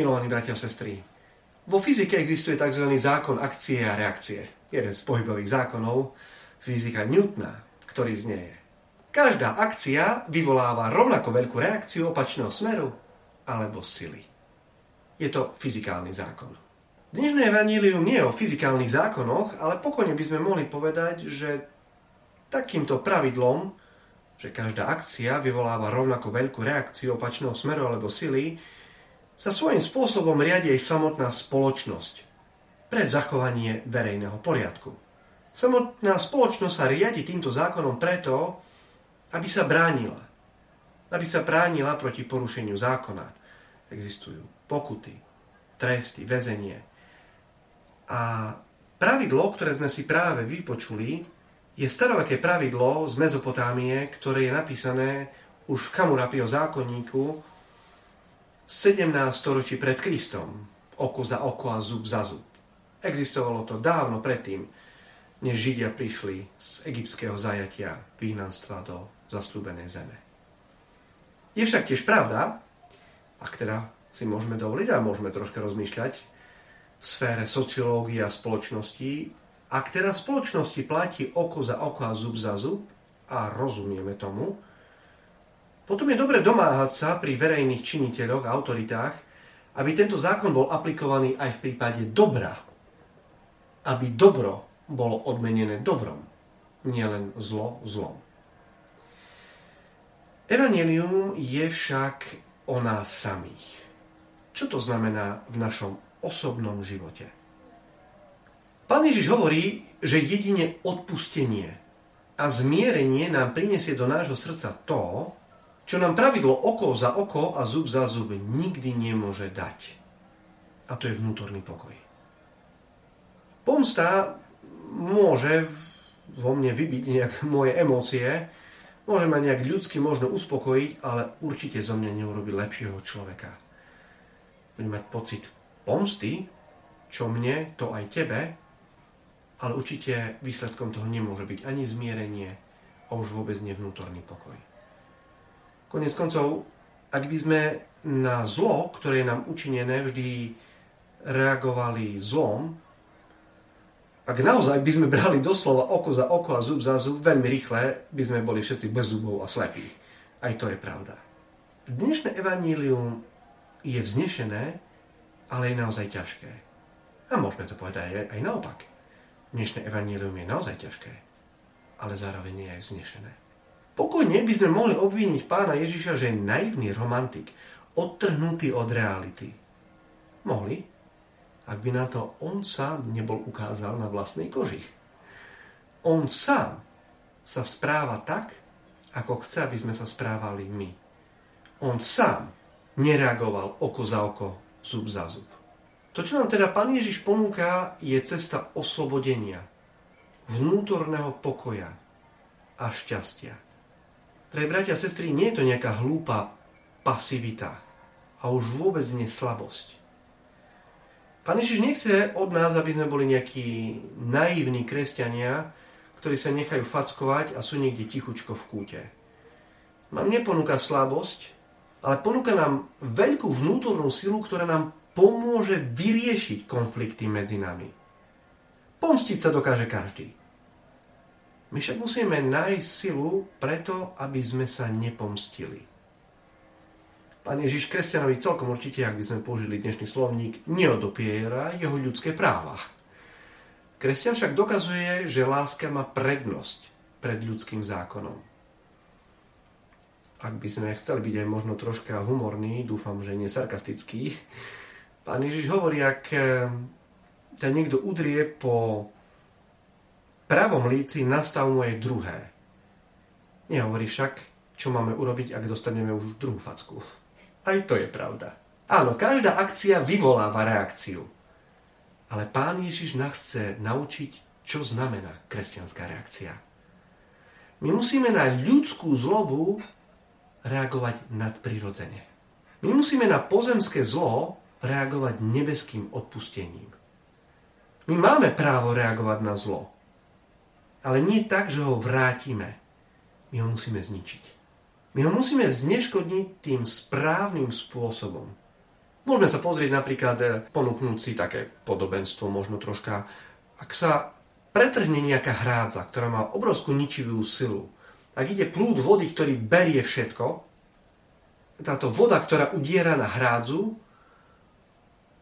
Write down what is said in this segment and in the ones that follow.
Milovaní bratia a sestry, vo fyzike existuje tzv. zákon akcie a reakcie. Jeden z pohybových zákonov fyzika Newtona, ktorý znieje. Každá akcia vyvoláva rovnako veľkú reakciu opačného smeru alebo sily. Je to fyzikálny zákon. Dnešné evanílium nie je o fyzikálnych zákonoch, ale pokojne by sme mohli povedať, že takýmto pravidlom, že každá akcia vyvoláva rovnako veľkú reakciu opačného smeru alebo sily, sa svojím spôsobom riadi aj samotná spoločnosť pre zachovanie verejného poriadku. Samotná spoločnosť sa riadi týmto zákonom preto, aby sa bránila. Aby sa bránila proti porušeniu zákona. Existujú pokuty, tresty, väzenie. A pravidlo, ktoré sme si práve vypočuli, je staroveké pravidlo z Mezopotámie, ktoré je napísané už v Kamurapio zákonníku 17 storočí pred Kristom. Oko za oko a zub za zub. Existovalo to dávno predtým, než Židia prišli z egyptského zajatia výhnanstva do zaslúbenej zeme. Je však tiež pravda, ak teda si môžeme dovoliť a môžeme troška rozmýšľať v sfére sociológie a spoločnosti, ak teda spoločnosti platí oko za oko a zub za zub, a rozumieme tomu, potom je dobre domáhať sa pri verejných činiteľoch a autoritách, aby tento zákon bol aplikovaný aj v prípade dobra. Aby dobro bolo odmenené dobrom, nielen zlo zlom. Evangelium je však o nás samých. Čo to znamená v našom osobnom živote? Pán Ježiš hovorí, že jedine odpustenie a zmierenie nám prinesie do nášho srdca to, čo nám pravidlo oko za oko a zub za zub nikdy nemôže dať. A to je vnútorný pokoj. Pomsta môže vo mne vybiť nejak moje emócie, môže ma nejak ľudsky možno uspokojiť, ale určite zo mňa neurobi lepšieho človeka. Budem mať pocit pomsty, čo mne, to aj tebe, ale určite výsledkom toho nemôže byť ani zmierenie a už vôbec nevnútorný pokoj. Konec koncov, ak by sme na zlo, ktoré je nám učinené, vždy reagovali zlom, ak naozaj by sme brali doslova oko za oko a zub za zub, veľmi rýchle by sme boli všetci bez zubov a slepí. Aj to je pravda. Dnešné evanílium je vznešené, ale je naozaj ťažké. A môžeme to povedať aj, naopak. Dnešné evanílium je naozaj ťažké, ale zároveň je aj vznešené. Pokojne by sme mohli obviniť pána Ježiša, že je naivný romantik, odtrhnutý od reality. Mohli, ak by na to on sám nebol ukázal na vlastnej koži. On sám sa správa tak, ako chce, aby sme sa správali my. On sám nereagoval oko za oko, zub za zub. To, čo nám teda Pán Ježiš ponúka, je cesta oslobodenia, vnútorného pokoja a šťastia. Pre bratia a sestry, nie je to nejaká hlúpa pasivita a už vôbec nie slabosť. Pán Ježiš nechce od nás, aby sme boli nejakí naivní kresťania, ktorí sa nechajú fackovať a sú niekde tichučko v kúte. Nám neponúka slabosť, ale ponúka nám veľkú vnútornú silu, ktorá nám pomôže vyriešiť konflikty medzi nami. Pomstiť sa dokáže každý. My však musíme nájsť silu preto, aby sme sa nepomstili. Pán Ježiš kresťanovi celkom určite, ak by sme použili dnešný slovník, neodopiera jeho ľudské práva. Kresťan však dokazuje, že láska má prednosť pred ľudským zákonom. Ak by sme chceli byť aj možno troška humorní, dúfam, že nie sarkastický, pán Ježiš hovorí, ak ťa niekto udrie po pravom líci nastav aj druhé. Nehovorí však, čo máme urobiť, ak dostaneme už druhú facku. Aj to je pravda. Áno, každá akcia vyvoláva reakciu. Ale pán Ježiš nás chce naučiť, čo znamená kresťanská reakcia. My musíme na ľudskú zlobu reagovať nadprirodzene. My musíme na pozemské zlo reagovať nebeským odpustením. My máme právo reagovať na zlo. Ale nie tak, že ho vrátime. My ho musíme zničiť. My ho musíme zneškodniť tým správnym spôsobom. Môžeme sa pozrieť napríklad, e, ponúknúť si také podobenstvo, možno troška, ak sa pretrhne nejaká hrádza, ktorá má obrovskú ničivú silu, ak ide prúd vody, ktorý berie všetko, táto voda, ktorá udiera na hrádzu,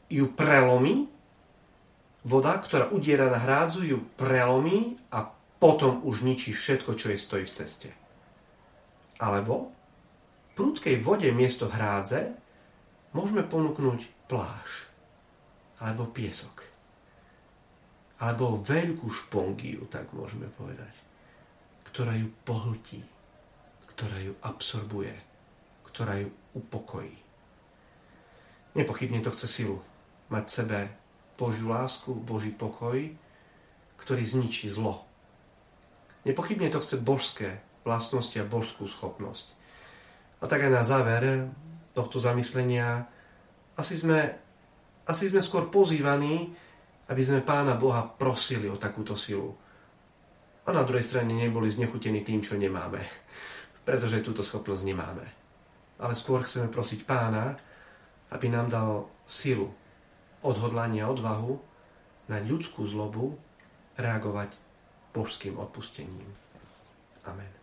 ju prelomí, voda, ktorá udiera na hrádzu, ju prelomí a potom už ničí všetko, čo jej stojí v ceste. Alebo prúdkej vode miesto hrádze môžeme ponúknuť pláž alebo piesok. Alebo veľkú špongiu, tak môžeme povedať, ktorá ju pohltí, ktorá ju absorbuje, ktorá ju upokojí. Nepochybne to chce silu. Mať v sebe Božiu lásku, Boží pokoj, ktorý zničí zlo. Nepochybne to chce božské vlastnosti a božskú schopnosť. A tak aj na záver tohto zamyslenia asi sme, asi sme skôr pozývaní, aby sme Pána Boha prosili o takúto silu. A na druhej strane neboli znechutení tým, čo nemáme. Pretože túto schopnosť nemáme. Ale skôr chceme prosiť Pána, aby nám dal silu, odhodlanie a odvahu na ľudskú zlobu reagovať božským odpustením. Amen.